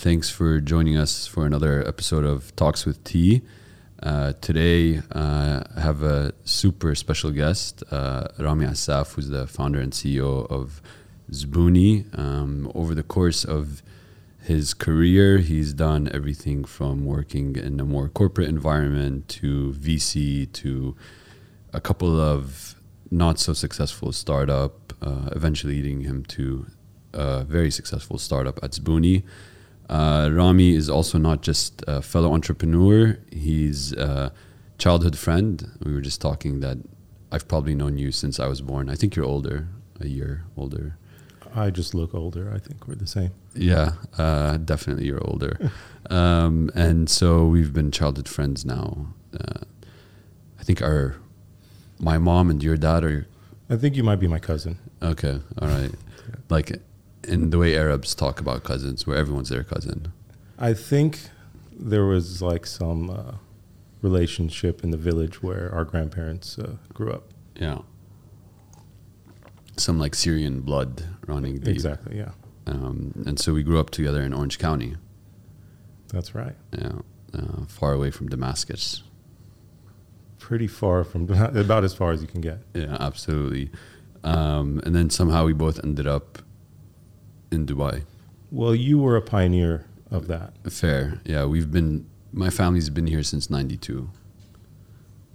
Thanks for joining us for another episode of Talks with T. Uh, today, uh, I have a super special guest, uh, Ramy Assaf, who's the founder and CEO of Zbooni. Um, over the course of his career, he's done everything from working in a more corporate environment to VC to a couple of not so successful startup, uh, eventually leading him to a very successful startup at Zbooni. Uh, Ramy is also not just a fellow entrepreneur, he's a childhood friend. We were just talking that I've probably known you since I was born. I think you're older, a year older. I just look older. I think we're the same. Yeah, uh, definitely you're older. um, and so we've been childhood friends now. Uh, I think our, my mom and your dad are, I think you might be my cousin. okay, all right. Like in the way Arabs talk about cousins, where everyone's their cousin. I think there was like some uh, relationship in the village where our grandparents uh, grew up. Yeah. Some like Syrian blood running deep. Exactly. Yeah, Um, and so we grew up together in Orange County, that's right. yeah, uh, far away from Damascus. Pretty far from about as far as you can get. Yeah, absolutely. Um, and then somehow we both ended up in Dubai. Well, you were a pioneer of that. Fair. Yeah, we've been, my family's been here since 92.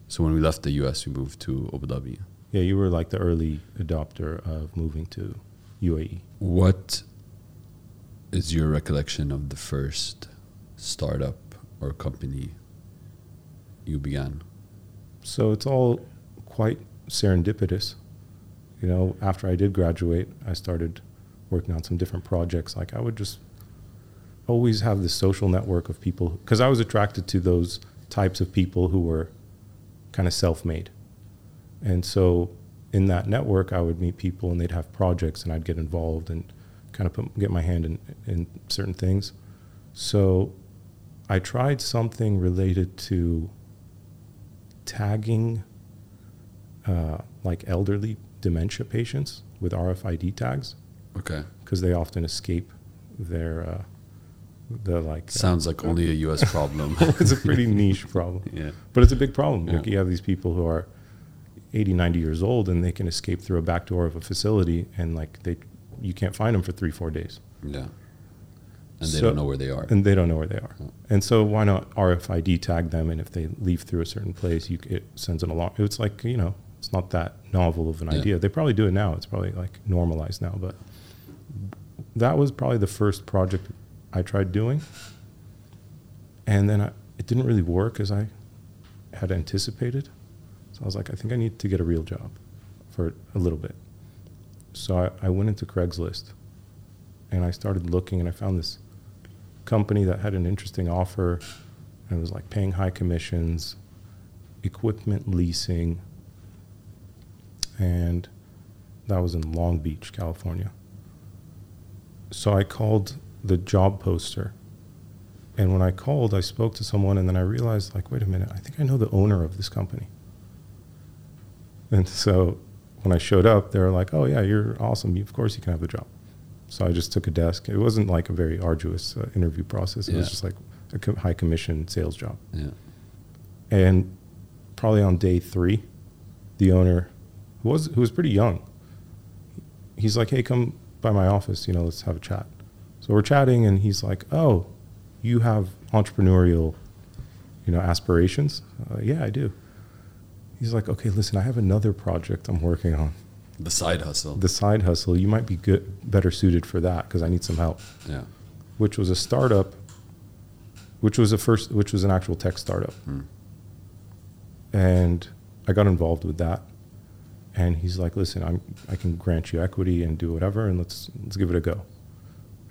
So when we left the US, we moved to Abu Dhabi. Yeah, you were like the early adopter of moving to. UAE. What is your recollection of the first startup or company you began? So it's all quite serendipitous. You know, after I did graduate, I started working on some different projects. Like I would just always have this social network of people because I was attracted to those types of people who were kind of self-made. And so in that network, I would meet people and they'd have projects and I'd get involved and kind of put, get my hand in, in certain things. So I tried something related to tagging uh, like elderly dementia patients with RFID tags Okay. because they often escape their uh, the like. uh, Sounds like only a US problem. it's a pretty niche problem, yeah. but it's a big problem. Yeah. Like you have these people who are 80, 90 years old and they can escape through a back door of a facility and like they you can't find them for three four days Yeah. And they So- don't know where they are. and they don't know where they are. Yeah. And so why not RFID tag them? And if they leave through a certain place, you, it sends an alarm. It's like you know, it's not that novel of an Yeah. idea. They probably do it now. It's probably like normalized now. But that was probably the first project I tried doing, and then I, it didn't really work as I had anticipated. So I was like, I think I need to get a real job for a little bit. So I, I went into Craigslist, and I started looking, and I found this company that had an interesting offer and it was like paying high commissions, equipment leasing, and that was in Long Beach, California. So I called the job poster. And when I called, I spoke to someone, and then I realized, like, wait a minute, I think I know the owner of this company. And so when I showed up, they were like, oh, yeah, you're awesome. Of course, you can have the job. So I just took a desk. It wasn't like a very arduous uh, interview process. It was just like a co- high commission sales job. Yeah. And probably on day three, the owner, who was who was pretty young, he's like, "Hey, come by my office. You know, let's have a chat." So we're chatting, and he's like, "Oh, you have entrepreneurial, you know, aspirations?" Uh, yeah, I do. He's like, "Okay, listen, I have another project I'm working on. The side hustle. The side hustle. You might be good, better suited for that because I need some help." yeah. Which was a startup. Which was a first, which was an actual tech startup Hmm. and I got involved with that. And he's like, "Listen, I'm, I can grant you equity and do whatever, and let's let's give it a go."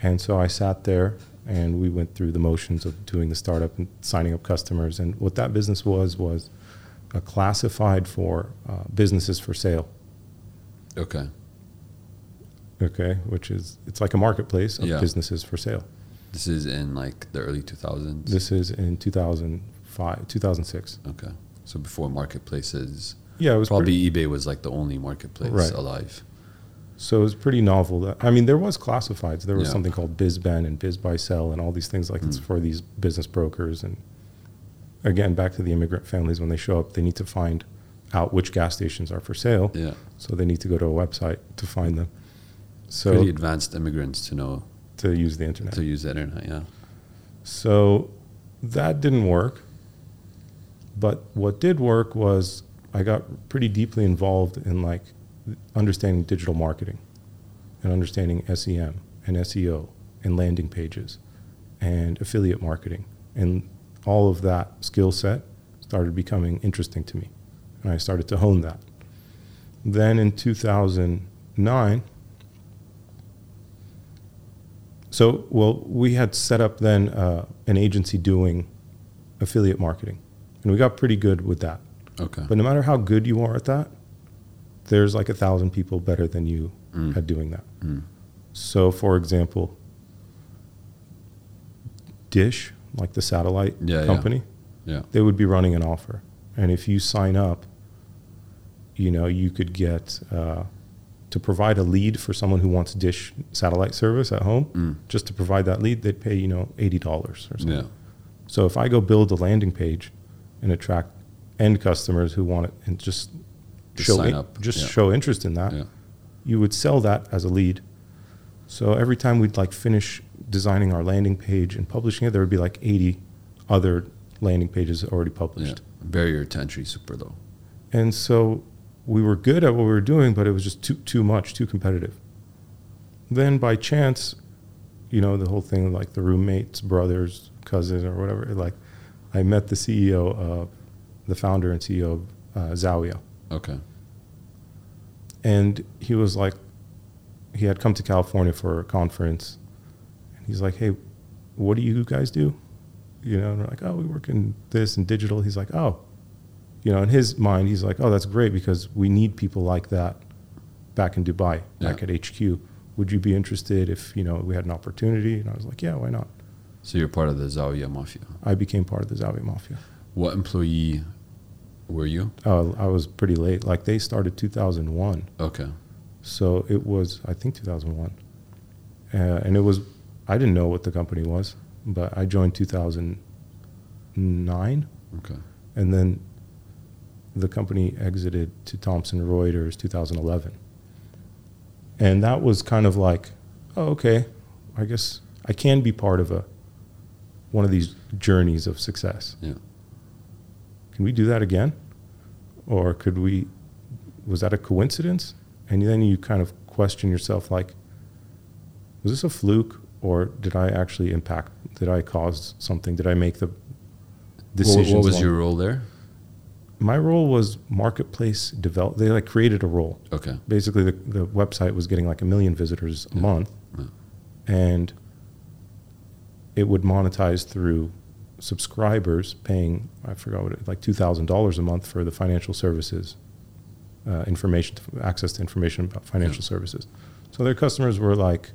And so I sat there, and we went through the motions of doing the startup and signing up customers. And what that business was was a classified for uh, businesses for sale. Okay. Okay, which is it's like a marketplace of Yeah. businesses for sale. This is in like the early 2000s. This is in 2005, 2006. okay. So before marketplaces, Yeah, it was probably pretty- eBay was like the only marketplace Right. alive. So it was pretty novel. That, I mean, there was classifieds. There was Yeah. something called BizBen and BizBuySell and all these things like it's Mm. for these business brokers. And again, back to the immigrant families, when they show up, they need to find out which gas stations are for sale. Yeah. So they need to go to a website to find them. So Pretty advanced immigrants to know to use the internet. to use the internet. Yeah. So that didn't work. But what did work was I got pretty deeply involved in like understanding digital marketing and understanding SEM and SEO and landing pages and affiliate marketing. And all of that skill set started becoming interesting to me. And I started to hone that. Then in 2009, so, well, we had set up then uh, an agency doing affiliate marketing, and we got pretty good with that. Okay. But no matter how good you are at that, there's like a thousand people better than you Mm. at doing that. Mm. So, for example, Dish, like the satellite Yeah, yeah. company, Yeah. they would be running an offer, and if you sign up, you know you could get uh, to provide a lead for someone who wants Dish satellite service at home. Mm. Just to provide that lead, they'd pay you know eighty dollars or something. Yeah. So if I go build a landing page and attract end customers who want it and just Just show in- just Yeah. show interest in that, Yeah. you would sell that as a lead. So every time we'd like finish designing our landing page and publishing it, there would be like 80 other landing pages already Yeah. published. Barrier to entry super low. And so we were good at what we were doing, but it was just too too much, too competitive. Then by chance, you know, the whole thing like the roommates, brothers, cousins, or whatever. Like, I met the CEO of the founder and CEO of uh, Zawya, Okay. and he was like, he had come to California for a conference, and he's like, "Hey, what do you guys do?" You know, and we're like, "Oh, we work in this and digital." He's like, "Oh." You know, in his mind, he's like, "Oh, that's great because we need people like that back in Dubai, back at HQ. Would you be interested if you know we had an opportunity?" And I was like, "Yeah, why not?" So you're part of the Zawya Mafia. I became part of the Zawya Mafia. What employee were you? Oh, I was pretty late. Like they started 2001, Okay. so it was I think 2001, uh, and it was I didn't know what the company was, but I joined 2009, Okay. and then the company exited to Thomson Reuters 2011, and that was kind of like, oh, okay, I guess I can be part of a one of these journeys of success. Yeah. Can we do that again? Or could we, was that a coincidence? And then you kind of question yourself like, was this a fluke or did I actually impact, did I cause something? Did I make the What, decisions? what was along- your role there? My role was marketplace develop. They like created a role. Okay. Basically, the, the website was getting like a million visitors a Yeah. month, Yeah. and it would monetize through subscribers paying I forgot what it like two thousand dollars a month for the financial services uh, information access to information about financial Yeah. services. So their customers were like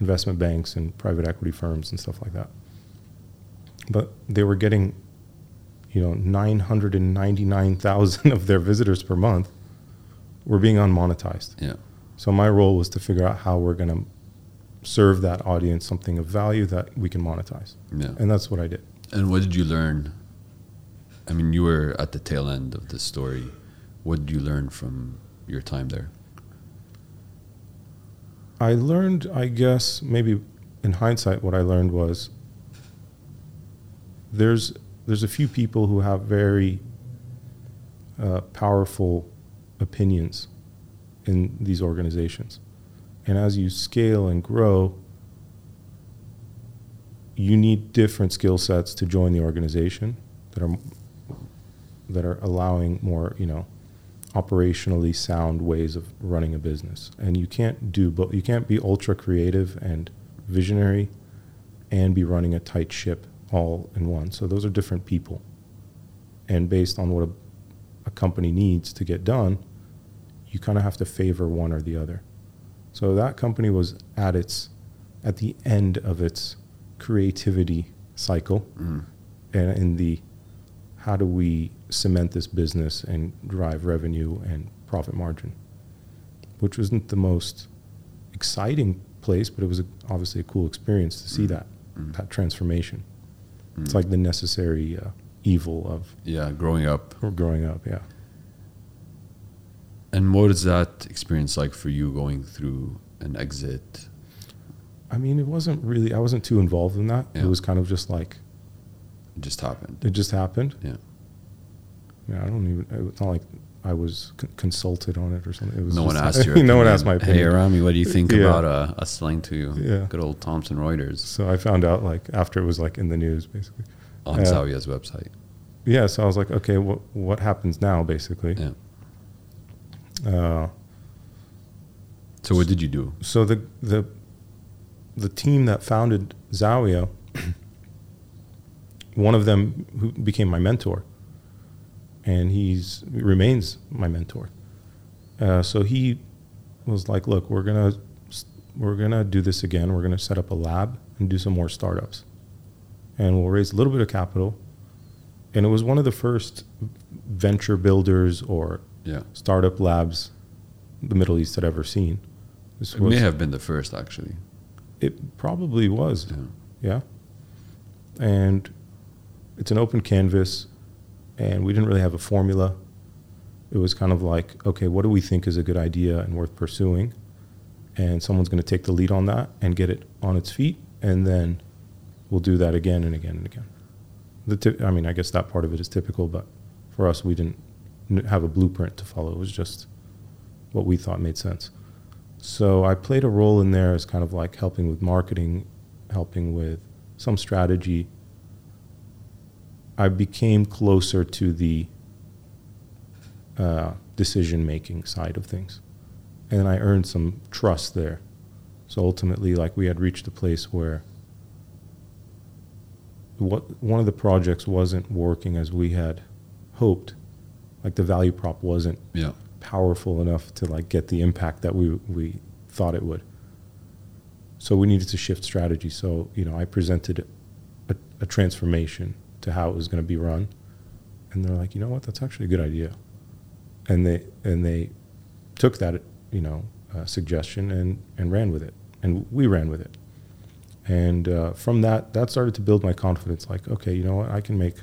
investment banks and private equity firms and stuff like that. But they were getting, you know, nine hundred and ninety nine thousand of their visitors per month were being unmonetized. Yeah. So my role was to figure out how we're going to serve that audience something of value that we can monetize. Yeah. And that's what I did. And what did you learn? I mean, you were at the tail end of the story. What did you learn from your time there? I learned, I guess, maybe in hindsight, what I learned was there's there's a few people who have very uh, powerful opinions in these organizations, and as you scale and grow, you need different skill sets to join the organization that are that are allowing more, you know, operationally sound ways of running a business. And you can't do both. You can't be ultra creative and visionary and be running a tight ship all in one. So those are different people. And based on what a, a company needs to get done, you kind of have to favor one or the other. So that company was at its at the end of its creativity cycle Mm. and in the how do we cement this business and drive revenue and profit margin. which wasn't the most exciting place, but it was a, obviously a cool experience to see Mm. that Mm. that transformation. It's Mm. like the necessary uh, evil of yeah, growing up. or growing up. Yeah. And what is that experience like for you going through an exit? I mean, it wasn't really. I wasn't too involved in that. Yeah. It was kind of just like It just happened. it just happened. Yeah. Yeah, I don't even. It's not like I was c- consulted on it or something. It was No one asked you. no one asked my opinion. Hey, Ramy, what do you think Yeah. about uh, us selling to Yeah. good old Thomson Reuters So I found out like after it was like in the news, basically. on. Zawya's website? Yeah. So I was like, okay, what what happens now, basically? Yeah. Uh, So what did you do? so the the the team that founded Zawya, one of them who became my mentor, and he's he remains my mentor. Uh, so he was like, "Look, we're gonna we're gonna do this again. We're gonna set up a lab and do some more startups, and we'll raise a little bit of capital." And it was one of the first venture builders or Yeah. startup labs the Middle East had ever seen. This It was- may have been the first, actually. It probably was, Yeah. yeah. And it's an open canvas, and we didn't really have a formula. It was kind of like, okay, what do we think is a good idea and worth pursuing? And someone's going to take the lead on that and get it on its feet, and then we'll do that again and again and again. The ti- I mean, I guess that part of it is typical, but for us, we didn't have a blueprint to follow. It was just what we thought made sense. So I played a role in there as kind of like helping with marketing, helping with some strategy. I became closer to the uh, decision making side of things. And I earned some trust there. So ultimately, like we had reached a place where what one of the projects wasn't working as we had hoped. Like the value prop wasn't Yeah. Powerful enough to like get the impact that we we thought it would. So we needed to shift strategy. So you know, I presented a, a transformation to how it was going to be run, and they're like, you know what, that's actually a good idea, and they and they took that you know uh, suggestion and and ran with it, and we ran with it, and uh, from that that started to build my confidence. Like, okay, you know what, I can make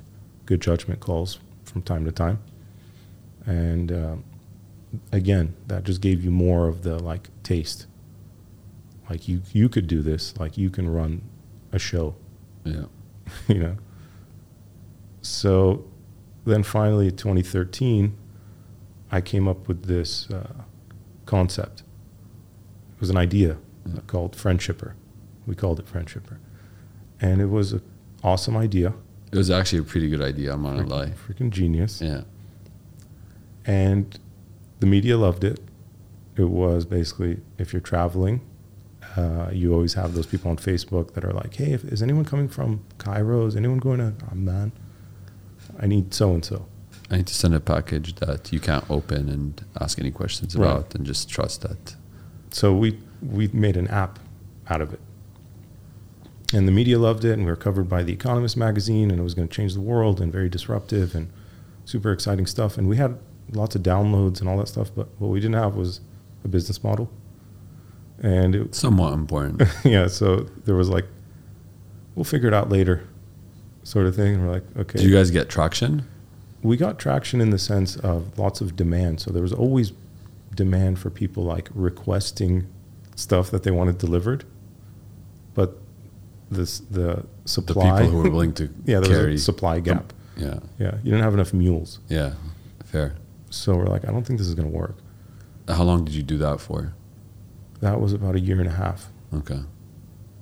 good judgment calls from time to time, and um, again, that just gave you more of the like taste. Like you, you could do this. Like you can run a show, Yeah. you know. So, then finally, 2013, I came up with this uh, concept. It was an idea Yeah. called Friendshipper. We called it Friendshipper, and it was an awesome idea. It was actually a pretty good idea, I'm not gonna lie. Freaking genius. Yeah. and the media loved it. It was basically if you're traveling, uh, you always have those people on Facebook that are like, "Hey, if, is anyone coming from Cairo? Is anyone going to Amman? I need so and so." I need to send a package that you can't open and ask any questions Right. about and just trust that. So we we made an app out of it, and the media loved it, and we were covered by the Economist magazine, and it was going to change the world and very disruptive and super exciting stuff. And we had lots of downloads and all that stuff, but what we didn't have was a business model, and it, Somewhat important. yeah, so there was like, we'll figure it out later, sort of thing. And we're like, okay. Did you guys get traction? we got traction in the sense of lots of demand. So there was always demand for people like requesting stuff that they wanted delivered, but this the supply. The people who were willing to yeah, there carry. was a supply gap. yeah. Yeah, you didn't have enough mules. Yeah. Fair. So we're like, I don't think this is going to work. How long did you do that for? That was about a year and a half. Okay.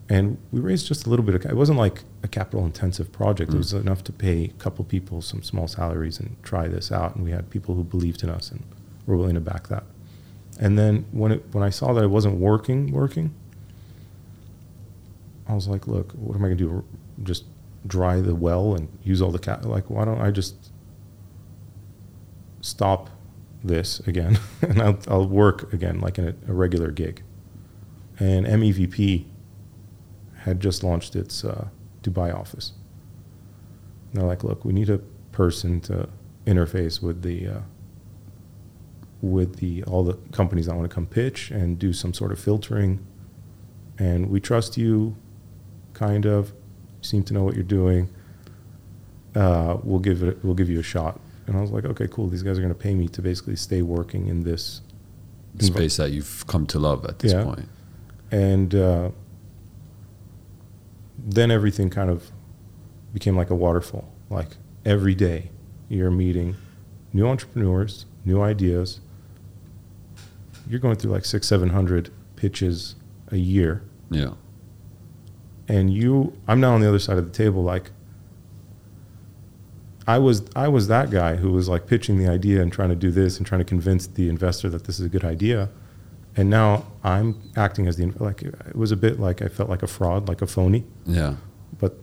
and we raised just a little bit of. It wasn't like a capital intensive project. It Mm. was enough to pay a couple people some small salaries and try this out. And we had people who believed in us and were willing to back that. And then when it when I saw that it wasn't working, working, I was like, look, what am I going to do? Just dry the well and use all the cap? Like, why don't I just stop this again and I'll, I'll work again like in a, a regular gig. And MEVP had just launched its uh, Dubai office. And they're like, look, we need a person to interface with the uh, with the all the companies that want to come pitch and do some sort of filtering. And we trust you, kind of. You seem to know what you're doing. Uh, we'll give it. We'll give you a shot. And I was like, okay, cool. These guys are going to pay me to basically stay working in this Space that you've come to love at this Yeah. point. and uh, then everything kind of became like a waterfall. Like every day, you're meeting new entrepreneurs, new ideas. You're going through like six, seven hundred pitches a year, Yeah. and you. I'm now on the other side of the table. Like, I was, I was that guy who was like pitching the idea and trying to do this and trying to convince the investor that this is a good idea. And now I'm acting as the like it was a bit like I felt like a fraud, like a phony, Yeah. but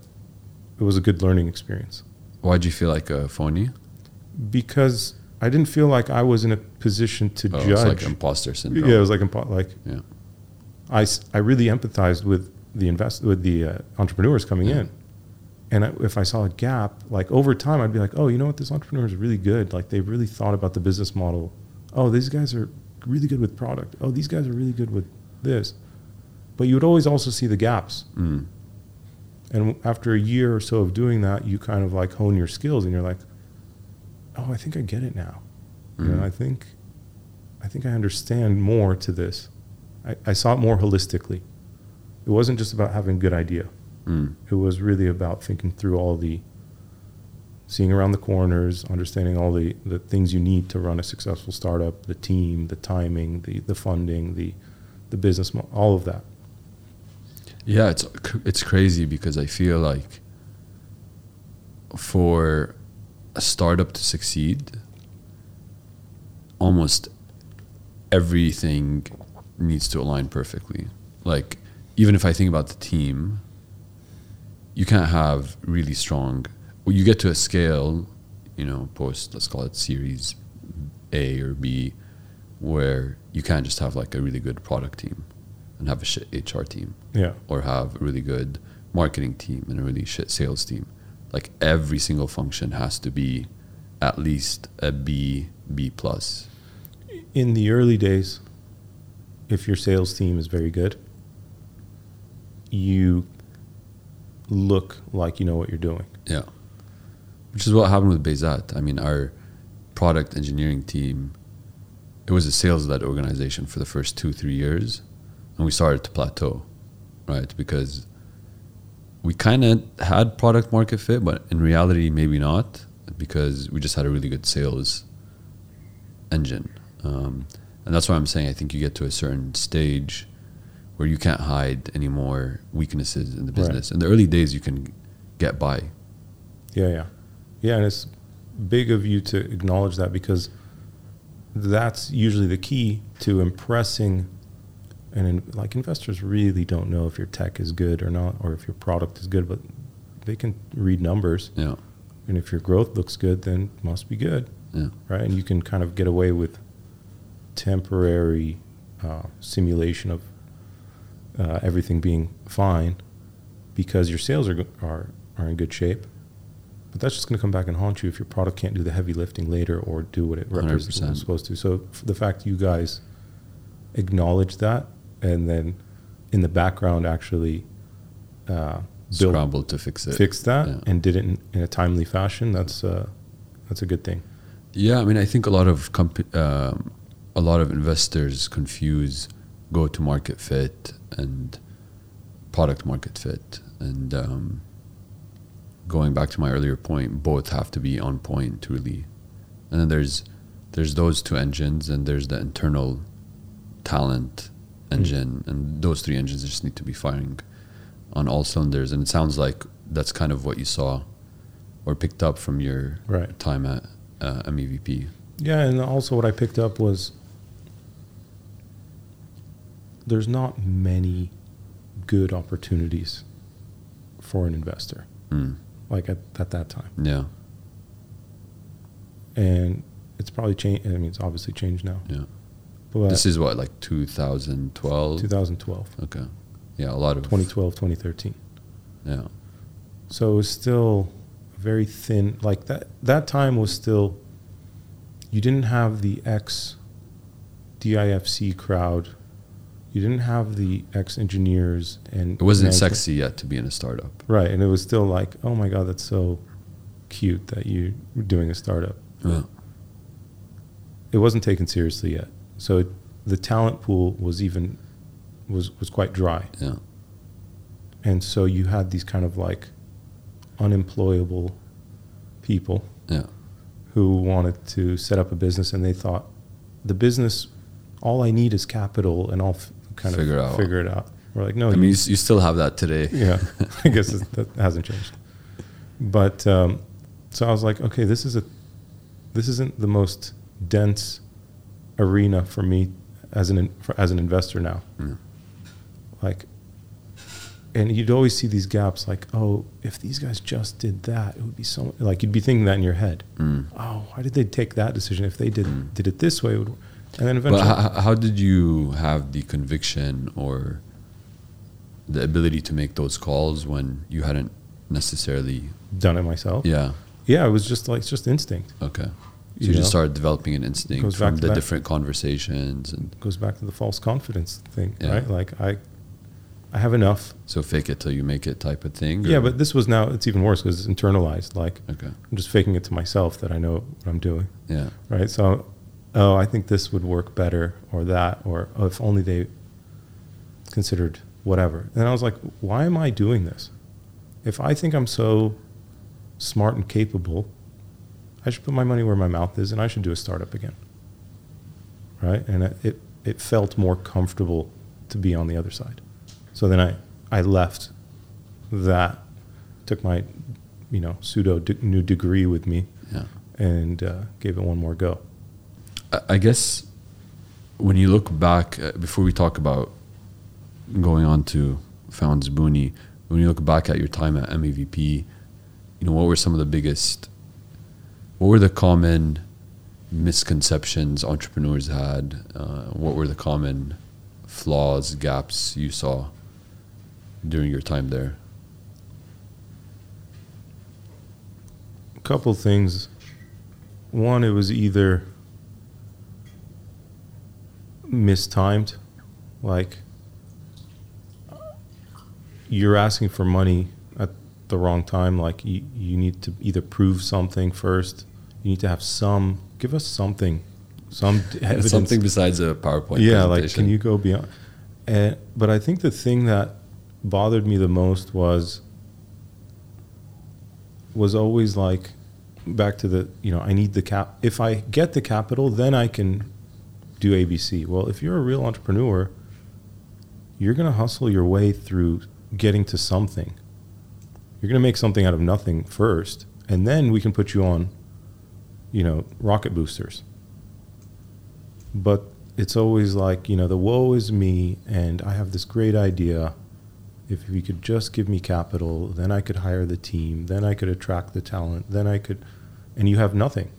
it was a good learning experience Why'd you feel like a phony? because I didn't feel like I was in a position to Oh, judge. it's like imposter syndrome. yeah, it was like impo- like Yeah. I, I really empathized with the invest with the uh, entrepreneurs coming Yeah. in, and if I saw a gap, like over time, I'd be like, oh, you know what, this entrepreneur is really good. Like they really thought about the business model. Oh, these guys are really good with product. Oh, these guys are really good with this. But you would always also see the gaps. Mm. And after a year or so of doing that, you kind of like hone your skills, and you're like, oh, I think I get it now. You know, Mhm. I think, I think I understand more to this. I, I saw it more holistically. It wasn't just about having a good idea. Mm. It was really about thinking through all the, seeing around the corners, understanding all the, the things you need to run a successful startup, the team, the timing, the, the funding, the, the business, all of that. Yeah, it's it's crazy because I feel like for a startup to succeed, almost everything needs to align perfectly. Like even if I think about the team, you can't have really strong. Well, you get to a scale, you know, post let's call it Series A or B, where you can't just have like a really good product team and have a shit HR team Yeah. or have a really good marketing team and a really shit sales team. Like every single function has to be at least a B, B plus. in the early days, if your sales team is very good, you look like you know what you're doing. Yeah. Which is what happened with Bayzat. I mean, our product engineering team, it was a sales led organization for the first two, three years. And we started to plateau, right? Because we kind of had product market fit, but in reality, maybe not, because we just had a really good sales engine. Um, and that's why I'm saying I think you get to a certain stage where you can't hide any more weaknesses in the Right. business. In the early days, you can get by. Yeah, yeah. Yeah, and it's big of you to acknowledge that because that's usually the key to impressing and in, like investors really don't know if your tech is good or not or if your product is good, but they can read numbers Yeah. and if your growth looks good, then it must be good. Yeah. right? And you can kind of get away with temporary uh, simulation of uh, everything being fine because your sales are, are are in good shape. But that's just going to come back and haunt you if your product can't do the heavy lifting later or do what it represents it's supposed to. So the fact you guys acknowledge that and then in the background actually uh, to fix it. fix that Yeah. and did it in, in a timely fashion, that's uh, that's a good thing. Yeah, I mean, I think a lot of comp- um, a lot of investors confuse go to market fit and product market fit, and um, going back to my earlier point, both have to be on point really. And then there's there's those two engines, and there's the internal talent engine, and those three engines just need to be firing on all cylinders. And it sounds like that's kind of what you saw or picked up from your Right. time at uh, MEVP. Yeah, and also what I picked up was there's not many good opportunities for an investor, Mm. like at, at that time. Yeah, And it's probably changed. I mean, it's obviously changed now. yeah. But this is what like 2012. 2012, Okay. Yeah, a lot of 2012, 2013. Yeah, So it was still very thin. Like that, that time was still, you didn't have the X DIFC crowd. You didn't have the ex engineers and It wasn't management- sexy yet to be in a startup. right? And it was still like, oh my god, that's so cute that you're doing a startup. Yeah. It wasn't taken seriously yet, so it, the talent pool was even was was quite dry. Yeah. and so you had these kind of like unemployable people Yeah. who wanted to set up a business and they thought the business all i need is capital and i'll f- kind Figure of out. figure it out we're like no I you, mean, you, you still have that today. yeah i guess that hasn't changed but um, so i was like okay this is a this isn't the most dense arena for me as an for, as an investor now Mm. like and you'd always see these gaps like oh if these guys just did that it would be so like you'd be thinking that in your head Mm. oh why did they take that decision if they did Mm. did it this way it would, and then But eventually how, how did you have the conviction or the ability to make those calls when you hadn't necessarily? done it myself Yeah. yeah it was just like it's just instinct Okay. So You you, just started developing an instinct from the different conversations, and goes back to the false confidence thing Yeah. right like i i have enough so fake it till you make it type of thing. yeah but this was now it's even worse because it's internalized like okay. i'm just faking it to myself that i know what i'm doing Yeah. right? So, oh, I think this would work better, or that, or oh, if only they considered whatever. And I was like, why am I doing this? If I think I'm so smart and capable, I should put my money where my mouth is, and I should do a startup again, right? And it it, it felt more comfortable to be on the other side. So then I I left that, took my you know pseudo de- new degree with me Yeah. and uh, gave it one more go. I- guess when you look back, uh, before we talk about going on to found Zbooni, when you look back at your time at MEVP, you know, what were some of the biggest, what were the common misconceptions entrepreneurs had? Uh, what were the common flaws, gaps you saw during your time there? A couple things. One, it was either mistimed, like you're asking for money at the wrong time. Like you, you need to either prove something first. You need to have some. Give us something, some evidence. Something besides a PowerPoint yeah like can you go beyond and but i think the thing that bothered me the most was was always like back to the you know i need the cap if i get the capital then i can do abc well if you're a real entrepreneur you're going to hustle your way through getting to something. You're going to make something out of nothing first and then we can put you on you know rocket boosters. But it's always like you know the woe is me and i have this great idea. If you could just give me capital then i could hire the team then i could attract the talent then i could and you have nothing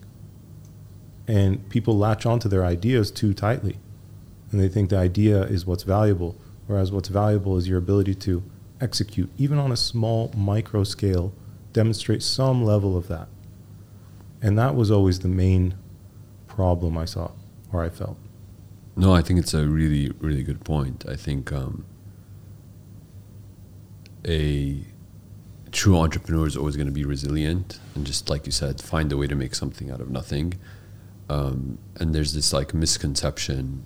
and people latch onto their ideas too tightly and they think the idea is what's valuable whereas what's valuable is your ability to execute even on a small micro scale demonstrate some level of that and that was always the main problem i saw or I felt. No, I think it's a really, really good point. I think um, a true entrepreneur is always going to be resilient and just like you said, find a way to make something out of nothing. Um, and there's this like misconception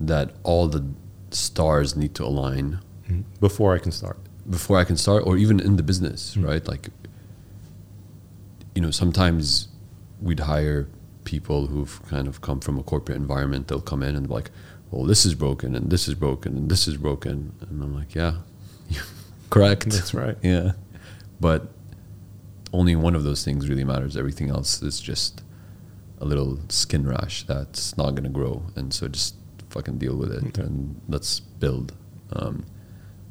that all the stars need to align Before I can start. before I can start, or even in the business, Mm. right? Like, you know, sometimes we'd hire people who've kind of come from a corporate environment. They'll come in and be like, "Well, this is broken, and this is broken, and this is broken," and I'm like, "Yeah, correct, That's right. yeah." But only one of those things really matters. Everything else is just a little skin rash that's not going to grow, and so just fucking deal with it Okay. and let's build. Um,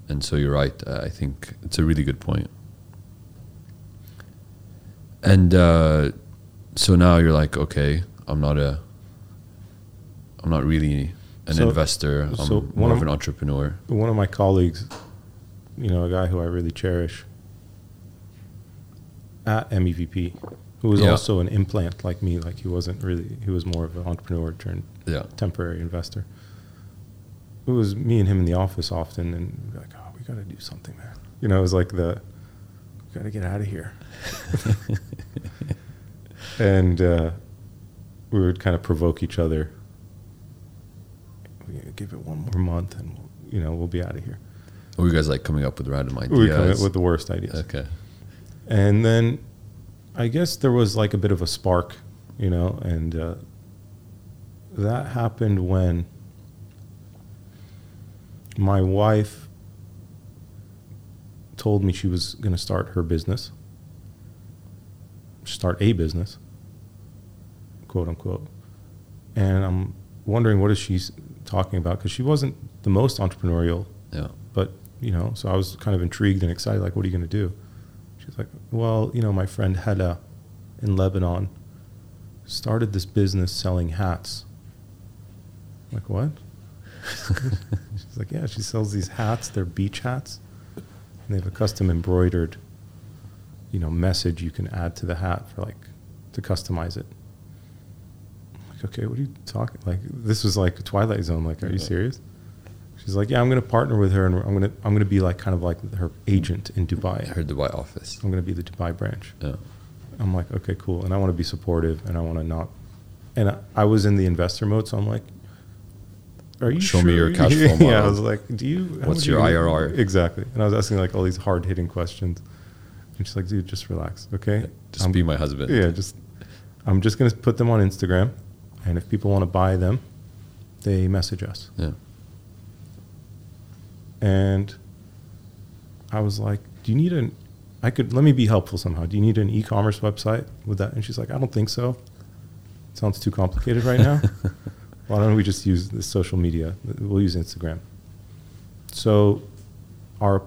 and so you're right. Uh, I think it's a really good point. And uh, so now you're like, okay, I'm not a, I'm not really an So- investor. I'm so one more of- of an entrepreneur. One of my colleagues, you know, a guy who I really cherish at MEVP, who was Yeah. also an implant like me. Like he wasn't really, he was more of an entrepreneur turned Yeah. temporary investor. It was me and him in the office often, and like, oh, we got to do something, man. You know, it was like the, we got to get out of here. and uh, we would kind of provoke each other. We give it one more month, and you know we'll be out of here. Were you guys like coming up with random ideas? We would come up with the worst ideas. okay. And then I guess there was like a bit of a spark, you know, and uh, that happened when my wife told me she was going to start her business, start a business, quote unquote. And I'm wondering what is she talking about because she wasn't the most entrepreneurial Yeah. but you know, so I was kind of intrigued and excited. Like, what are you going to do? Like, well, you know, my friend Hella in Lebanon started this business selling hats. I'm like, what? She's like, yeah, she sells these hats. They're beach hats, and they have a custom embroidered, you know, message you can add to the hat for like to customize it. I'm like, okay, what are you talking? Like, this was like a Twilight Zone. Like, are you serious? She's like, yeah, I'm going to partner with her, and I'm going to I'm going to be like kind of like her agent in Dubai. I heard the White Office. I'm going to be the Dubai branch. Yeah. I'm like, okay, cool, and I want to be supportive, and I want to not. And I, I was in the investor mode, so I'm like, are you Show me your cash flow Model. yeah, I was like, do you? What's your you- IRR? Exactly, and I was asking like all these hard hitting questions, and she's like, dude, just relax, okay? Just I'm- be my husband. yeah, just I'm just gonna put them on Instagram, and if people want to buy them, they message us. Yeah. And I was like, "Do you need an? I could let me be helpful somehow. Do you need an e-commerce website with that?" And she's like, "I don't think so. It sounds too complicated right now. Why don't we just use the social media? We'll use Instagram." So, our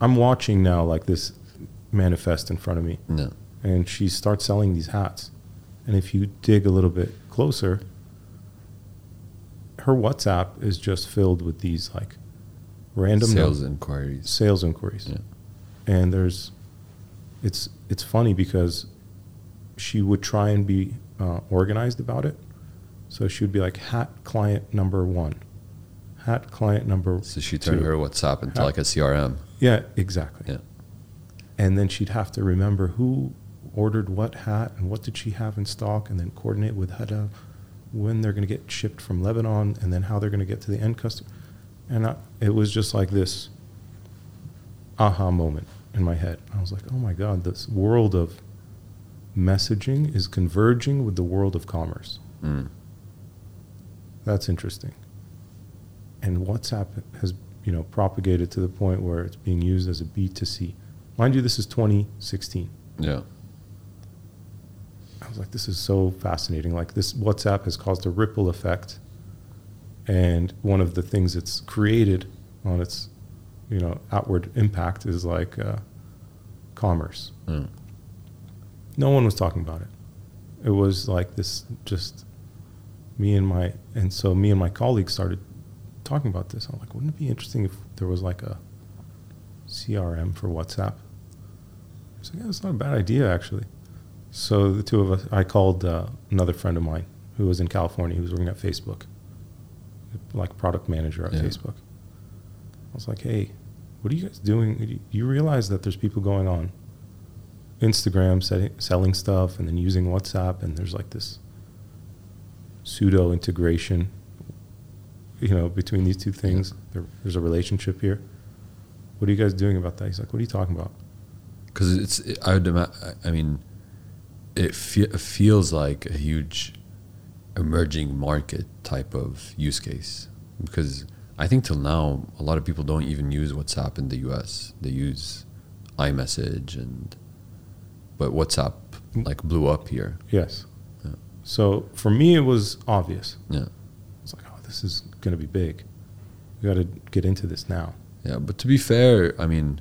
I'm watching now like this manifest in front of me, Yeah. and she starts selling these hats. And if you dig a little bit closer, her WhatsApp is just filled with these like random Sales inquiries. sales inquiries. Yeah. And there's, it's it's funny because she would try and be uh, organized about it. So she would be like hat client number one, hat client number. So she turned two. her WhatsApp into How- like a CRM. Yeah, exactly. Yeah. And then she'd have to remember who ordered what hat and what did she have in stock, and then coordinate with Hada when they're going to get shipped from Lebanon, and then how they're going to get to the end customer. And I, it was just like this aha moment in my head. I was like, oh my God, this world of messaging is converging with the world of commerce. Mm. That's interesting. And WhatsApp has, you know, propagated to the point where it's being used as a B2C. Mind you, this is 2016. Yeah. I was like, this is so fascinating. Like this WhatsApp has caused a ripple effect. And one of the things it's created on its, you know, outward impact is like uh, commerce. Mm. No one was talking about it. It was like this just me and my and so me and my colleagues started talking about this. I'm like, wouldn't it be interesting if there was like a CRM for WhatsApp? Like, yeah, it's not a bad idea actually. So the two of us, I called uh, another friend of mine who was in California. He was working at Facebook, like product manager at Yeah. Facebook. I was like, hey, what are you guys doing? Do you realize that there's people going on Instagram setting, selling stuff and then using WhatsApp, and there's like this pseudo integration, you know, between these two things. There, there's a relationship here. What are you guys doing about that? He's like, what are you talking about? Because it's, it, I would I mean, it, fe- it feels like a huge emerging market type of use case. Because I think till now, a lot of people don't even use WhatsApp in the US. They use iMessage and, but WhatsApp like blew up here. Yes. Yeah. So for me, it was obvious. Yeah. It's like, oh, this is going to be big. We got to get into this now. Yeah, but to be fair, I mean,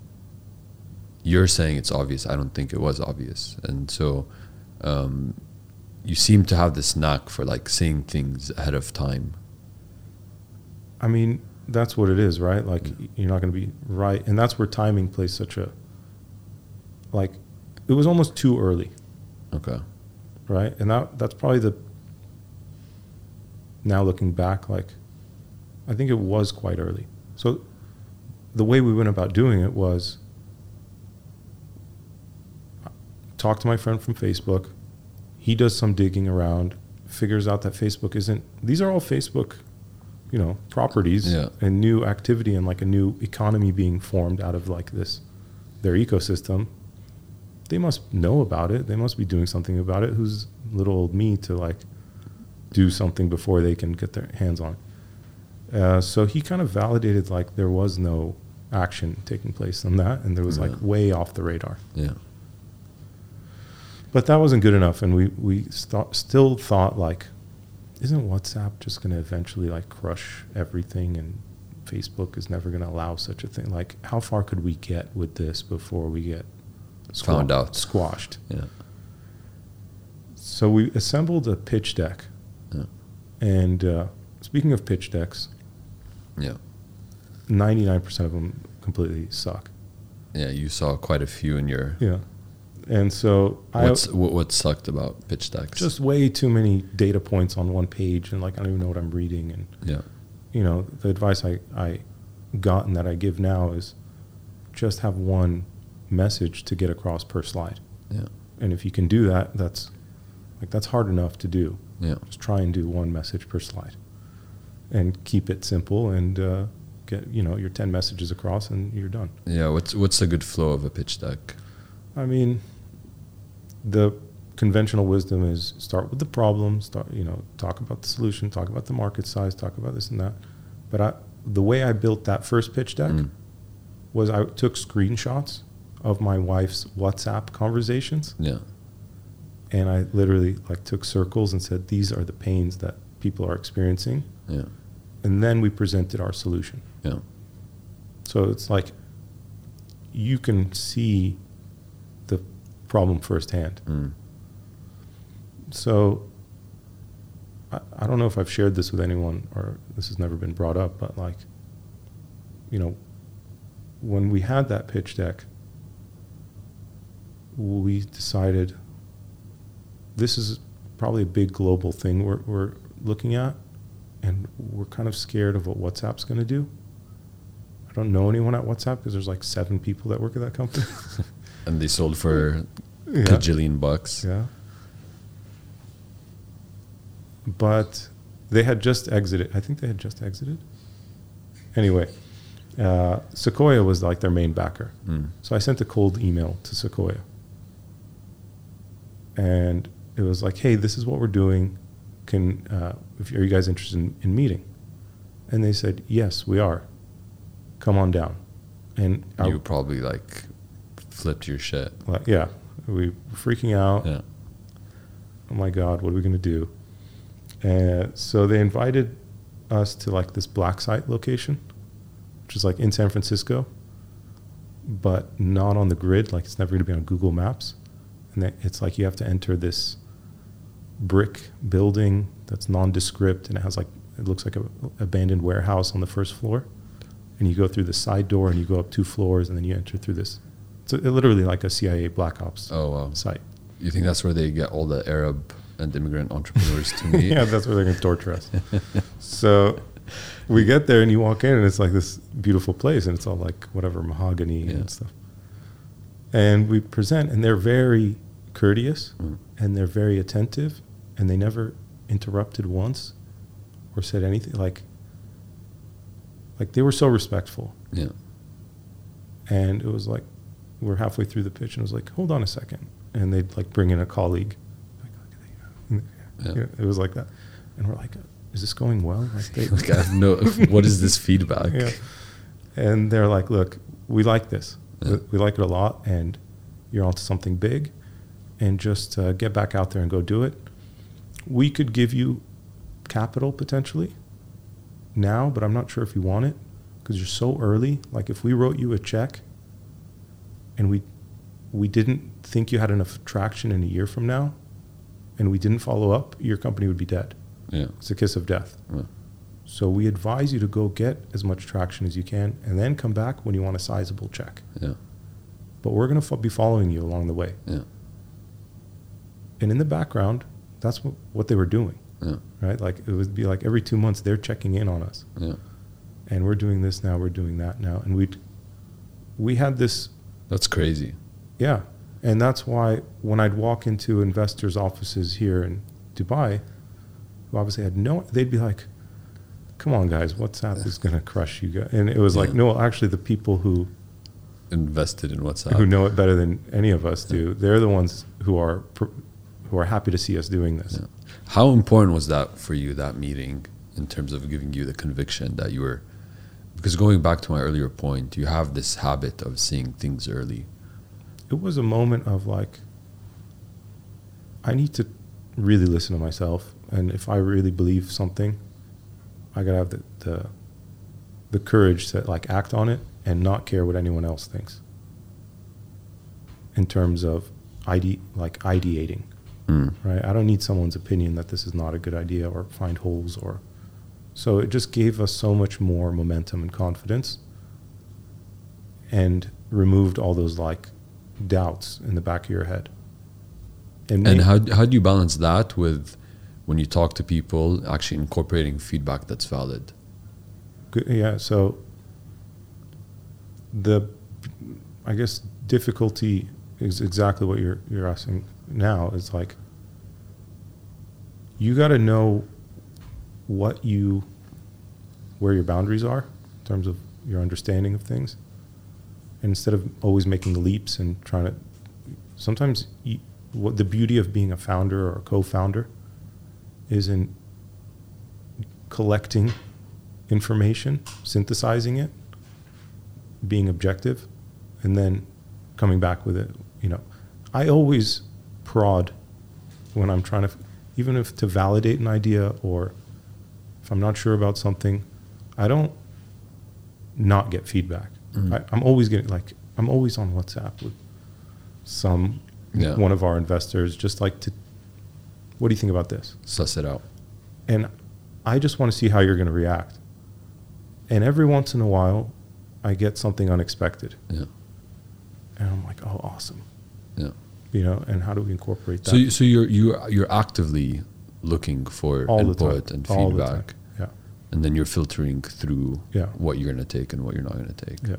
you're saying it's obvious. I don't think it was obvious, and so um, you seem to have this knack for like saying things ahead of time. I mean, that's what it is, right? Like, Yeah. you're not going to be right. And that's where timing plays such a, like, it was almost too early. Okay. right? And that that's probably the now looking back, like I think it was quite early. So the way we went about doing it was talk to my friend from Facebook. He does some digging around, figures out that Facebook isn't. These are all Facebook, you know, properties Yeah. and new activity and like a new economy being formed out of like this, their ecosystem. They must know about it. They must be doing something about it. Who's little old me to like do something before they can get their hands on it? Uh, so he kind of validated like there was no action taking place on that, and there was like way off the radar. Yeah. But that wasn't good enough, and we we st- still thought like, isn't WhatsApp just going to eventually like crush everything, and Facebook is never going to allow such a thing? Like, how far could we get with this before we get Found out. squashed? Yeah. So we assembled a pitch deck, Yeah. and uh, speaking of pitch decks, Yeah. ninety nine percent of them completely suck. Yeah. You saw quite a few in your. Yeah, and so What's I what, what sucked about pitch decks? just way too many data points on one page, and like I don't even know what I'm reading, and yeah. you know, the advice I, I got and that I give now is just have one message to get across per slide. Yeah. And if you can do that, that's like that's hard enough to do. Yeah. Just try and do one message per slide, and keep it simple and uh, get you know your ten messages across and you're done. Yeah. What's what's a good flow of a pitch deck? I mean, the conventional wisdom is start with the problem, start you know talk about the solution, talk about the market size, talk about this and that. But I, the way I built that first pitch deck Mm. was I took screenshots of my wife's WhatsApp conversations, Yeah. and I literally like took circles and said these are the pains that people are experiencing, Yeah. and then we presented our solution. Yeah. So it's like you can see problem firsthand. Mm. So I, I don't know if I've shared this with anyone or this has never been brought up, but like, you know, when we had that pitch deck, we decided this is probably a big global thing we're, we're looking at, and we're kind of scared of what WhatsApp's going to do. I don't know anyone at WhatsApp because there's like seven people that work at that company. And they sold for yeah. kajillion bucks. Yeah. But they had just exited. I think they had just exited. Anyway, uh, Sequoia was like their main backer. Mm. So I sent a cold email to Sequoia. And it was like, hey, this is what we're doing. Can, uh, if, are you guys interested in, in meeting? And they said, yes, we are. Come on down. And I, You probably like flipped your shit. like, yeah, we were freaking out. Yeah. oh my god what are we going to do and so they invited us to like this black site location which is like in san francisco but not on the grid like it's never going to be on google maps and it's like you have to enter this brick building that's nondescript and it has like it looks like an abandoned warehouse on the first floor and you go through the side door and you go up two floors and then you enter through this it's literally like a cia black ops Oh wow. site You think that's where they get all the Arab and immigrant entrepreneurs to meet? yeah, that's where they're going to torture us. so we get there and you walk in and it's like this beautiful place and it's all like whatever mahogany Yeah. and stuff. And we present and they're very courteous Mm. and they're very attentive and they never interrupted once or said anything like like they were so respectful Yeah. and it was like we're halfway through the pitch and it was like hold on a second and they'd like bring in a colleague like, Yeah. yeah, it was like that and we're like is this going well like they, like I have no. what is this feedback? yeah. and they're like look we like this Yeah. we like it a lot and you're onto something big and just uh, get back out there and go do it we could give you capital potentially now but i'm not sure if you want it because you're so early like if we wrote you a check and we we didn't think you had enough traction in a year from now and we didn't follow up your company would be dead Yeah. it's a kiss of death Yeah. so we advise you to go get as much traction as you can and then come back when you want a sizable check Yeah. but we're going to fo- be following you along the way Yeah. and in the background, that's what, what they were doing, Yeah. right? Like it would be like every two months they're checking in on us, Yeah. and we're doing this now, we're doing that now, and we we had this That's crazy. Yeah. And that's why when I'd walk into investors' offices here in Dubai, who obviously had no, they'd be like, come on, guys, WhatsApp is going to crush you guys. And it was like, no, actually, the people who, Invested in WhatsApp. who know it better than any of us do, they're the ones who are, who are happy to see us doing this. Yeah. How important was that for you, that meeting, in terms of giving you the conviction that you were? Because going back to my earlier point, you have this habit of seeing things early. It was a moment of like, I need to really listen to myself. And if I really believe something, I got to have the, the, the courage to like act on it and not care what anyone else thinks in terms of ide- like ideating Mm. right i don't need someone's opinion that this is not a good idea or find holes or so it just gave us so much more momentum and confidence and removed all those like doubts in the back of your head And made- how, how do you balance that with when you talk to people, actually incorporating feedback that's valid? Yeah, so the I guess difficulty is exactly what you're you're asking now is like you got to know what you where your boundaries are in terms of your understanding of things and instead of always making leaps and trying to sometimes you, what the beauty of being a founder or a co-founder is in collecting information, synthesizing it, being objective, and then coming back with it. You know, I always prod when I'm trying to, even if to validate an idea or if I'm not sure about something, I don't not get feedback. Mm. I, I'm always getting like I'm always on WhatsApp with some Yeah. one of our investors, just like to, what do you think about this? Suss it out. and I just want to see how you're going to react. And every once in a while, I get something unexpected, Yeah. and I'm like, "Oh, awesome!" Yeah. You know, and how do we incorporate that So, you, so you're you're you're actively looking for all input and All the time. feedback, and then you're filtering through yeah, what you're gonna take and what you're not gonna take. yeah.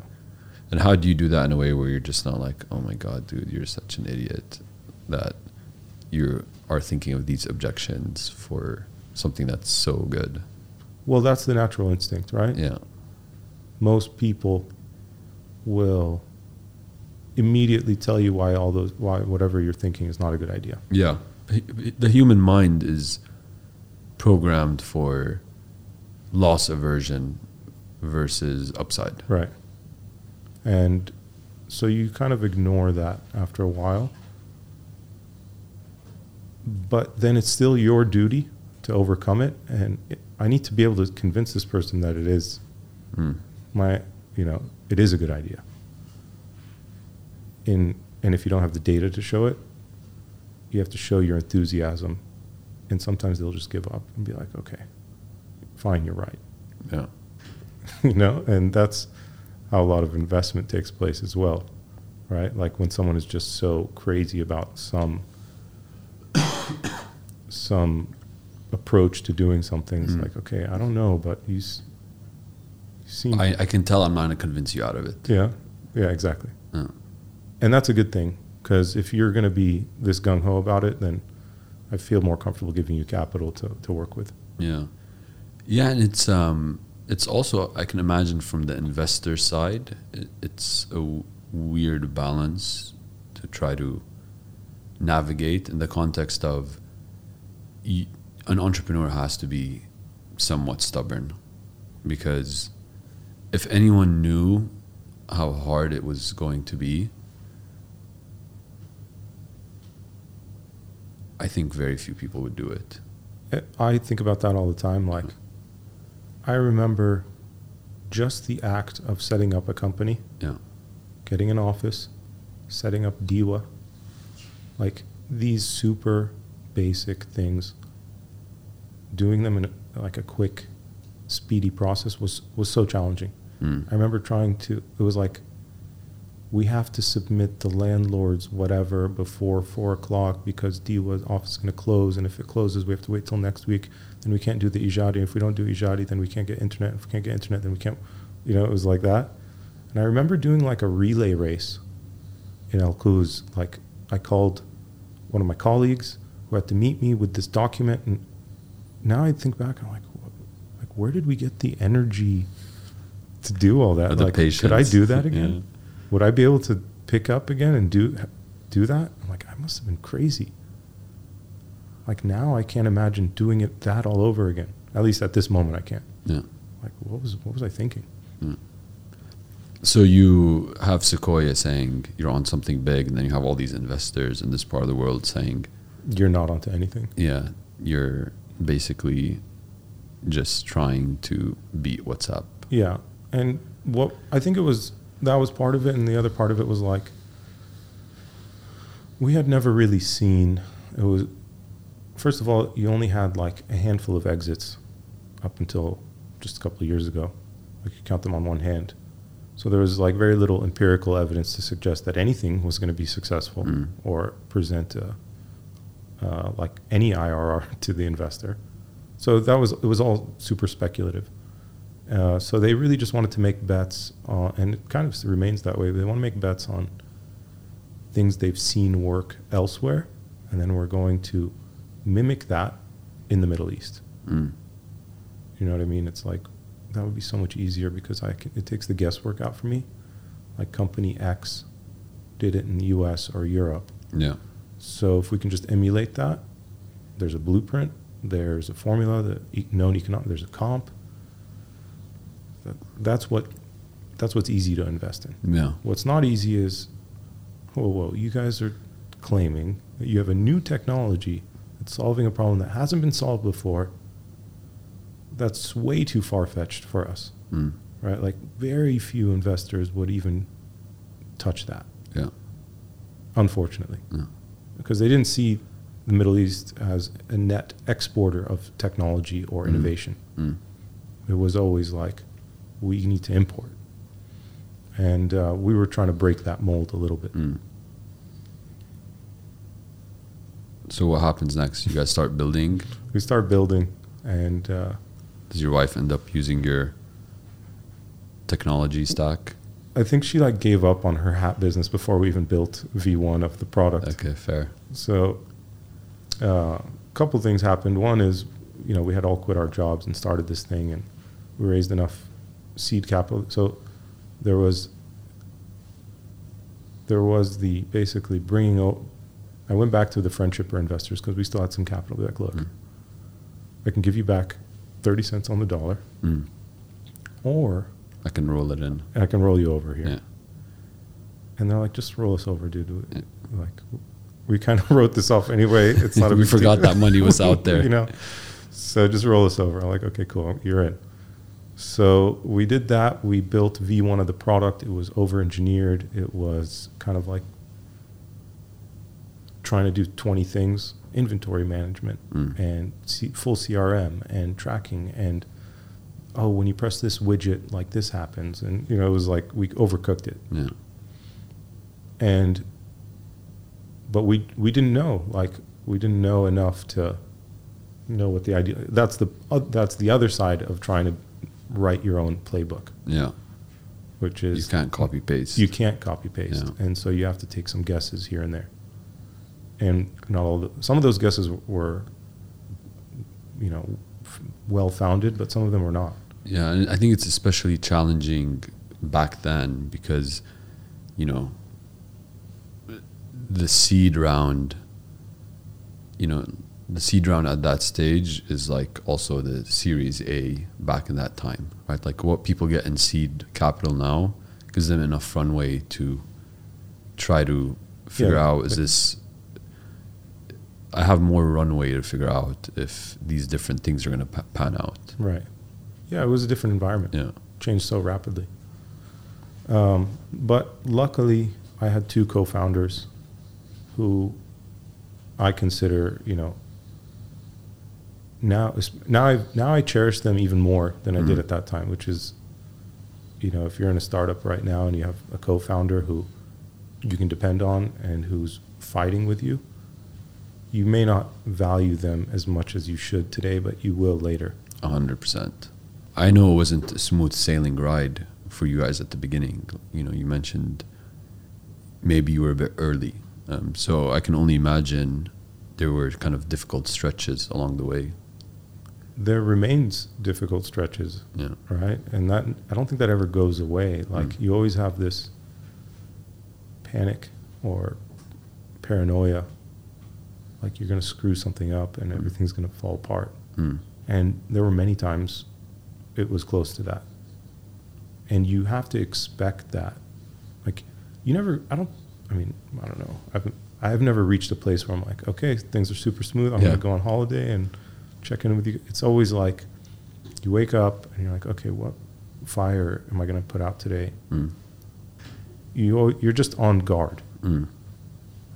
And how do you do that in a way where you're just not like, oh my god, dude, you're such an idiot that you are thinking of these objections for something that's so good. Well, that's the natural instinct, right? Yeah. Most people will immediately tell you why all those why whatever you're thinking is not a good idea. Yeah. The human mind is programmed for loss aversion versus upside. Right. And so you kind of ignore that after a while. But then it's still your duty to overcome it. And it, I need to be able to convince this person that it is Mm. my, you know, it is a good idea. In, and if you don't have the data to show it, you have to show your enthusiasm. And sometimes they'll just give up and be like, okay, fine, you're right. Yeah. you know, and that's how a lot of investment takes place as well, right? Like when someone is just so crazy about some some approach to doing something, it's Mm. like, okay, I don't know, but he's you seem I, I can tell I'm not going to convince you out of it. yeah, yeah, exactly, Yeah. and that's a good thing because if you're going to be this gung ho about it, then I feel more comfortable giving you capital to to work with. Yeah, yeah, and it's um, it's also I can imagine from the investor side, it, it's a w- weird balance to try to navigate in the context of y- an entrepreneur has to be somewhat stubborn because if anyone knew how hard it was going to be, I think very few people would do it. I think about that all the time. Like, I remember just the act of setting up a company, Yeah. getting an office, setting up DEWA, like these super basic things, doing them in a, like a quick, speedy process was was so challenging. Mm. I remember trying to. It was like we have to submit the landlord's whatever before four o'clock because DEWA's office is going to close, and if it closes, we have to wait till next week. Then we can't do the Ejari. If we don't do Ejari, then we can't get internet. If we can't get internet, then we can't. You know, it was like that. And I remember doing like a relay race in Al Quoz. Like I called one of my colleagues who had to meet me with this document, and now I think back, I'm like, like where did we get the energy to do all that? Like, could I do that again? Yeah. Would I be able to pick up again and do do that? I'm like, I must have been crazy. Like now, I can't imagine doing it that all over again. At least at this moment, I can't. Yeah. Like, what was what was I thinking? Hmm. So you have Sequoia saying you're on something big, and then you have all these investors in this part of the world saying, You're not onto anything. "Yeah, you're basically just trying to beat WhatsApp." Yeah, and what I think it was that was part of it, and the other part of it was like we had never really seen. It was first of all, you only had like a handful of exits up until just a couple of years ago. You could count them on one hand. So there was like very little empirical evidence to suggest that anything was going to be successful Mm. or present a, uh, like any IRR to the investor. So that was it was all super speculative. Uh, so they really just wanted to make bets, on, and it kind of remains that way. They want to make bets on things they've seen work elsewhere, and then we're going to mimic that in the Middle East. Mm. You know what I mean? It's like that would be so much easier because I can, it takes the guesswork out for me. Like company X did it in the U.S. or Europe, Yeah. so if we can just emulate that, there's a blueprint, there's a formula, the known economic, there's a comp. That, that's what that's what's easy to invest in. Yeah. What's not easy is, whoa, whoa, you guys are claiming that you have a new technology that's solving a problem that hasn't been solved before. That's way too far fetched for us, Mm. right? Like very few investors would even touch that Yeah. unfortunately, Yeah. because they didn't see the Middle East as a net exporter of technology or Mm. innovation. Mm. It was always like, we need to import. And uh, we were trying to break that mold a little bit. Mm. So what happens next? You guys start building. We start building, and uh, Does your wife end up using your technology stack? I think she like gave up on her hat business before we even built V1 of the product. Okay, fair. So, uh, a couple things happened. One is, you know, we had all quit our jobs and started this thing, and we raised enough seed capital. So, there was there was the basically bringing out. I went back to the friendship or investors because we still had some capital. Be like, look, Mm. I can give you back thirty cents on the dollar, Mm. or I can roll it in. I can roll you over here. Yeah. And they're like, just roll us over, dude. Yeah. Like, we kind of wrote this off anyway. It's not a we big deal. forgot that money was out there. you know, so just roll us over. I'm like, okay, cool, you're in. So we did that. We built V1 of the product. It was over engineered. It was kind of like trying to do 20 things inventory management Mm. and C- full CRM and tracking and oh when you press this widget like this happens and you know it was like we overcooked it Yeah. and but we we didn't know like we didn't know enough to know what the idea that's the uh, that's the other side of trying to write your own playbook Yeah. which is You can't copy paste. you can't copy paste Yeah. and so you have to take some guesses here and there and not all the, some of those guesses were you know well founded but some of them were not Yeah, and I think it's especially challenging back then because, you know, the seed round, you know, the seed round at that stage is like also the Series A back in that time, right? Like what people get in seed capital now gives them enough runway to try to figure Yeah, out is this. I have more runway to figure out if these different things are going to pa- pan out. right yeah it was a different environment Yeah. changed so rapidly. Um, but luckily, I had two co-founders who I consider, you know, now now I now I cherish them even more than I did Mhm. at that time. Which is, you know, if you're in a startup right now and you have a co-founder who you can depend on and who's fighting with you, you may not value them as much as you should today, but you will later. A hundred percent. I know it wasn't a smooth sailing ride for you guys at the beginning. You know, you mentioned maybe you were a bit early, um, so I can only imagine there were kind of difficult stretches along the way. There remains difficult stretches, Yeah, right? And that I don't think that ever goes away. Like Mm. you always have this panic or paranoia, like you're going to screw something up and everything's going to fall apart. mm. And there were many times it was close to that. And you have to expect that. Like, you never, I don't, I mean, I don't know. I've, I've never reached a place where I'm like, okay, things are super smooth. I'm Yeah. going to go on holiday and check in with you. It's always like you wake up and you're like, okay, what fire am I going to put out today? Mm. You, you're just on guard, Mm.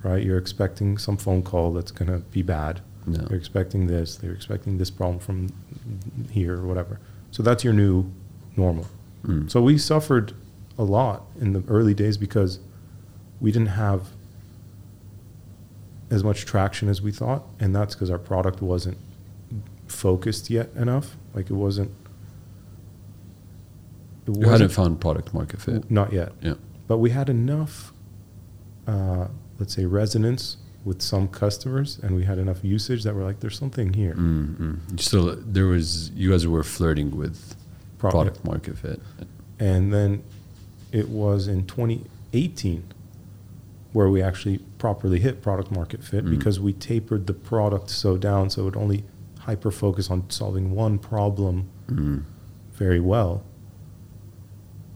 Right? You're expecting some phone call that's going to be bad. Yeah. They're expecting this. They're expecting this problem from here or whatever. So that's your new normal. Mm. So we suffered a lot in the early days because we didn't have as much traction as we thought, and that's because our product wasn't focused yet enough. Like it wasn't. It you hadn't wasn't found product market fit. not yet. Yeah. But we had enough, uh, let's say, resonance with some customers, and we had enough usage that we're like, there's something here. Mm, mm. You Still, there was you guys were flirting with Pro- product market fit. And then it was in 2018 where we actually properly hit product market fit Mm. because we tapered the product so down so it would only hyper focus on solving one problem Mm. very well.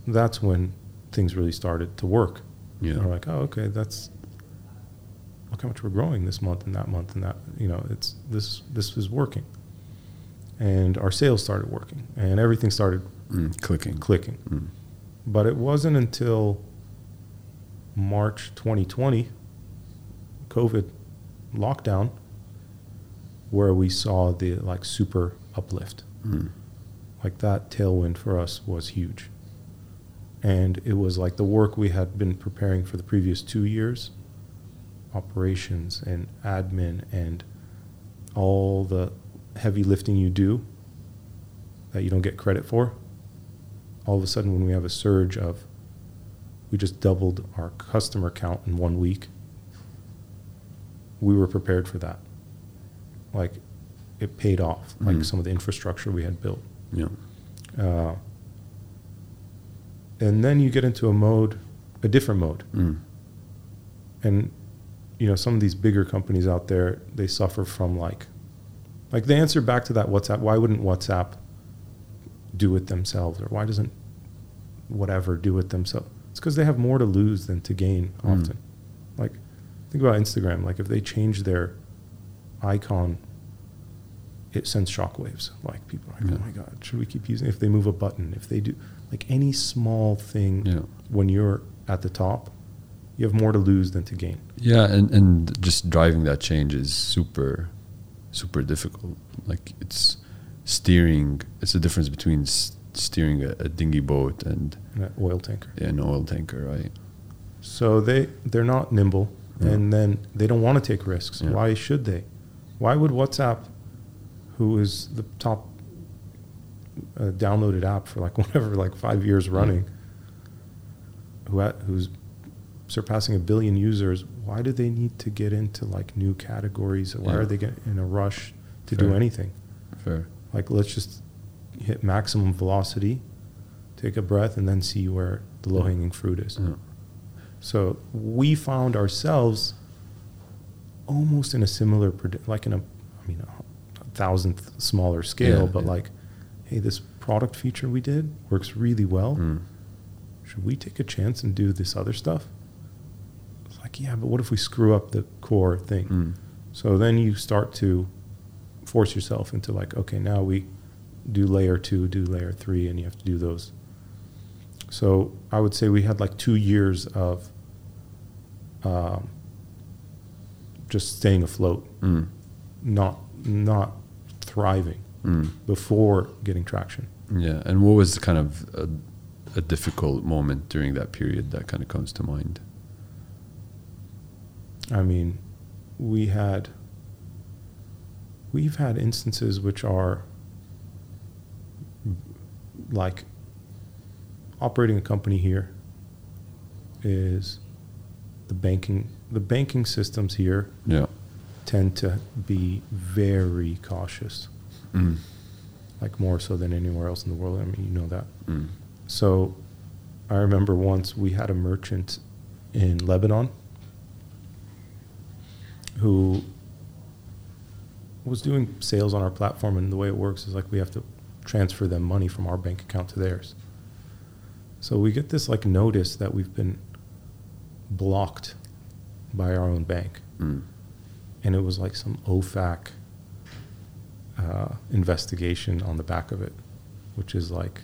That's when things really started to work. Yeah. And we're like, oh, okay, that's look how much we're growing this month and that month and that. You know, it's this this is working, and our sales started working, and everything started Mm. Clicking. clicking. Mm. But it wasn't until March 2020, COVID lockdown, where we saw the like super uplift. Mm. Like that tailwind for us was huge. And it was like the work we had been preparing for the previous two years operations and admin and all the heavy lifting you do that you don't get credit for. All of a sudden, when we have a surge of, we just doubled our customer count in one week, we were prepared for that. Like, it paid off, like Mhm. some of the infrastructure we had built. Yeah. Uh, and then you get into a mode, a different mode. Mm. And, you know, some of these bigger companies out there, they suffer from like, like the answer back to that WhatsApp, why wouldn't WhatsApp do it themselves? Or why doesn't whatever do it themselves? It's because they have more to lose than to gain Mm. often. Like, think about Instagram. Like, if they change their icon, it sends shockwaves. Like, people are like, oh my God, should we keep using it? If they move a button, if they do, like any small thing Yeah. when you're at the top, you have more to lose than to gain. Yeah, and, and just driving that change is super, super difficult. Like it's steering. It's the difference between s- steering a, a dinghy boat and That oil tanker. an oil tanker, right? So they they're not nimble, Yeah. and then they don't want to take risks. Yeah. Why should they? Why would WhatsApp, who is the top uh, downloaded app for like whatever like five years running, who ha- who's surpassing a billion users, why do they need to get into like new categories? Why Yeah. are they in a rush to do anything? Fair. Like let's just hit maximum velocity, take a breath, and then see where the low hanging fruit is. Yeah. So we found ourselves almost in a similar, like in a, I mean, a, a thousandth smaller scale, Yeah, but like, hey, this product feature we did works really well. Mm. Should we take a chance and do this other stuff? Like, yeah, but what if we screw up the core thing? Mm. So then you start to force yourself into like, okay, now we do layer two, do layer three, and you have to do those. So I would say we had like two years of um, just staying afloat, Mm. not not thriving Mm. before getting traction. Yeah. And what was kind of a, a difficult moment during that period that kind of comes to mind? I mean, we had we've had instances which are like operating a company here is the banking the banking systems here Yeah. tend to be very cautious Mm. like more so than anywhere else in the world i mean you know that Mm. so I remember once we had a merchant in Lebanon who was doing sales on our platform, and the way it works is like we have to transfer them money from our bank account to theirs. So we get this like notice that we've been blocked by our own bank, Mm. and it was like some OFAC uh, investigation on the back of it, which is like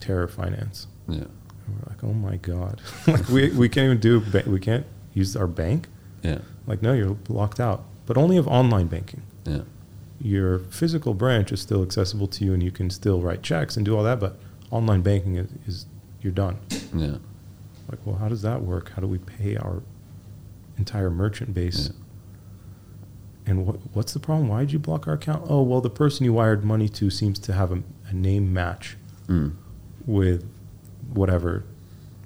terror finance. Yeah. And we're like, oh my god, like we we can't even do ba- we can't use our bank. Yeah. Like no, you're locked out, but only of online banking. Yeah. Your physical branch is still accessible to you, and you can still write checks and do all that. But online banking is, is you're done. Yeah. Like, well, how does that work? How do we pay our entire merchant base? Yeah. And what, what's the problem? Why did you block our account? Oh, well, the person you wired money to seems to have a, a name match Mm. with whatever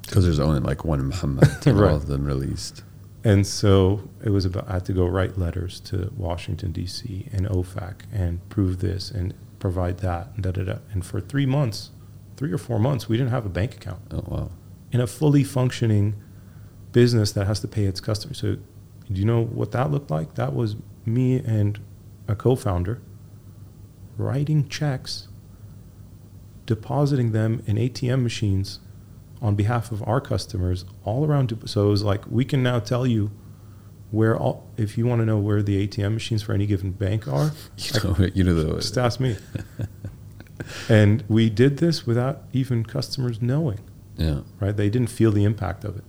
Because there's only like one Muhammad and Right. all of them released. And so it was about, I had to go write letters to Washington, D.C. and OFAC and prove this and provide that and da da da. And for three months, three or four months, we didn't have a bank account Oh wow. in a fully functioning business that has to pay its customers. So, do you know what that looked like? That was me and a co founder writing checks, depositing them in ATM machines on behalf of our customers all around. So it was like, we can now tell you where all, if you want to know where the ATM machines for any given bank are, You know, you know the just ask me. and we did this without even customers knowing, yeah. right? They didn't feel the impact of it.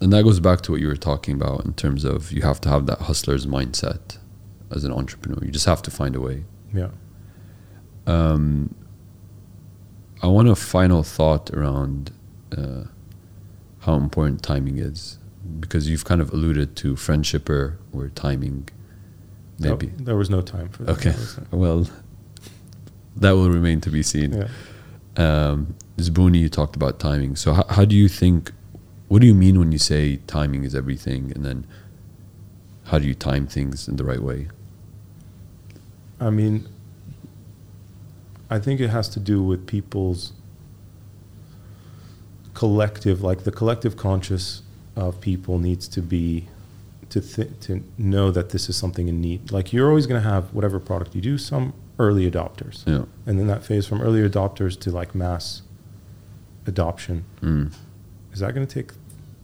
And that goes back to what you were talking about in terms of you have to have that hustler's mindset as an entrepreneur. You just have to find a way. Yeah. Um, I want a final thought around uh, how important timing is because you've kind of alluded to friendshipper or timing. Maybe. No, there was no time for that. Okay. There was no- Well, that will remain to be seen. Yeah. Um, Zbooni, you talked about timing. So, how, how do you think? What do you mean when you say timing is everything? And then, how do you time things in the right way? I mean, I think it has to do with people's collective, like the collective conscious of people needs to be to th- to know that this is something in need. Like you're always going to have whatever product you do, some early adopters, Yeah. and then that phase from early adopters to like mass adoption. Mm, Is that going to take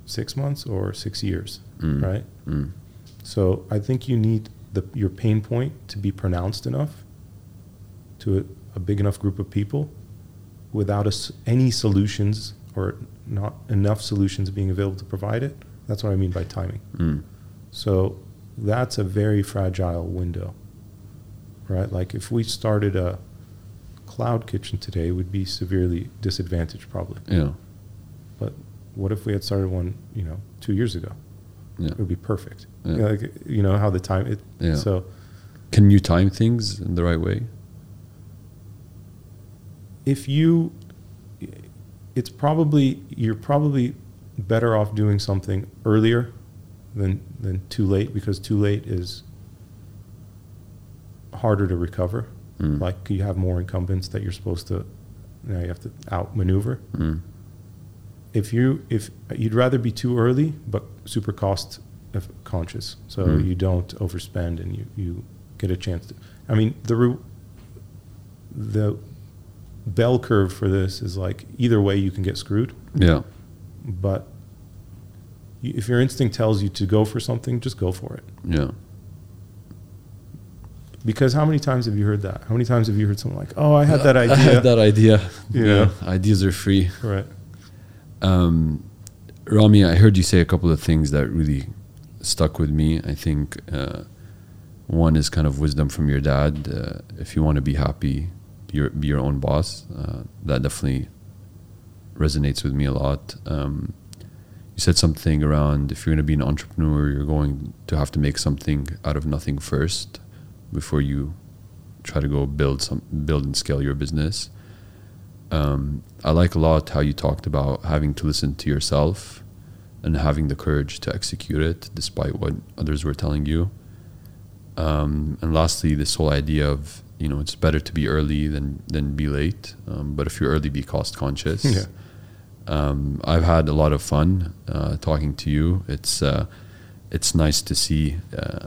six months or six years? mm, Right. Mm, So I think you need the, your pain point to be pronounced enough to a, a big enough group of people without us any solutions or not enough solutions being available to provide it. That's what I mean by timing. mm, So that's a very fragile window, right? Like if we started a cloud kitchen today, we'd be severely disadvantaged probably. yeah. But what if we had started one, you know, two years ago? Yeah. It would be perfect. Yeah. You know, like, you know how the time it. Yeah. So Can you time things in the right way? if you it's probably you're probably better off doing something earlier than than too late because too late is harder to recover. Mm, like you have more incumbents that you're supposed to now you have to outmaneuver. Mm, if you if you'd rather be too early but super cost conscious, so Mm. you don't overspend and you you get a chance to i mean the the bell curve for this is like either way you can get screwed yeah. but if your instinct tells you to go for something just go for it Yeah. because how many times have you heard that how many times have you heard something like oh i had that idea." I had that idea. Yeah. Ideas are free. right Um, Ramy, I heard you say a couple of things that really stuck with me. I think uh, one is kind of wisdom from your dad. Uh, if you want to be happy, you're, be your own boss. Uh, that definitely resonates with me a lot. Um, you said something around if you're going to be an entrepreneur, you're going to have to make something out of nothing first before you try to go build some build and scale your business. Um, I like a lot how you talked about having to listen to yourself and having the courage to execute it despite what others were telling you. Um, and lastly, this whole idea of you know it's better to be early than than be late. Um, but if you're early, be cost conscious. Yeah. Um, I've had a lot of fun uh, talking to you. It's uh, it's nice to see uh,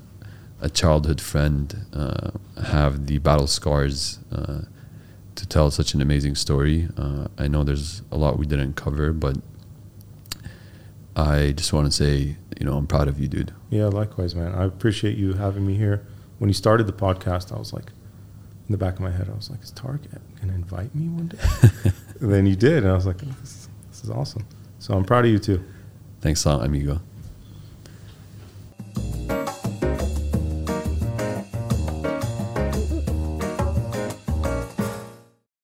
a childhood friend uh, have the battle scars uh, to tell such an amazing story. Uh, I know there's a lot we didn't cover, but I just want to say, you know, I'm proud of you, dude. Yeah, likewise, man. I appreciate you having me here. When you started the podcast, I was like, in the back of my head, I was like, is Tarek going to invite me one day? then you did, and I was like, this, this is awesome. So I'm proud of you too. Thanks a lot, amigo.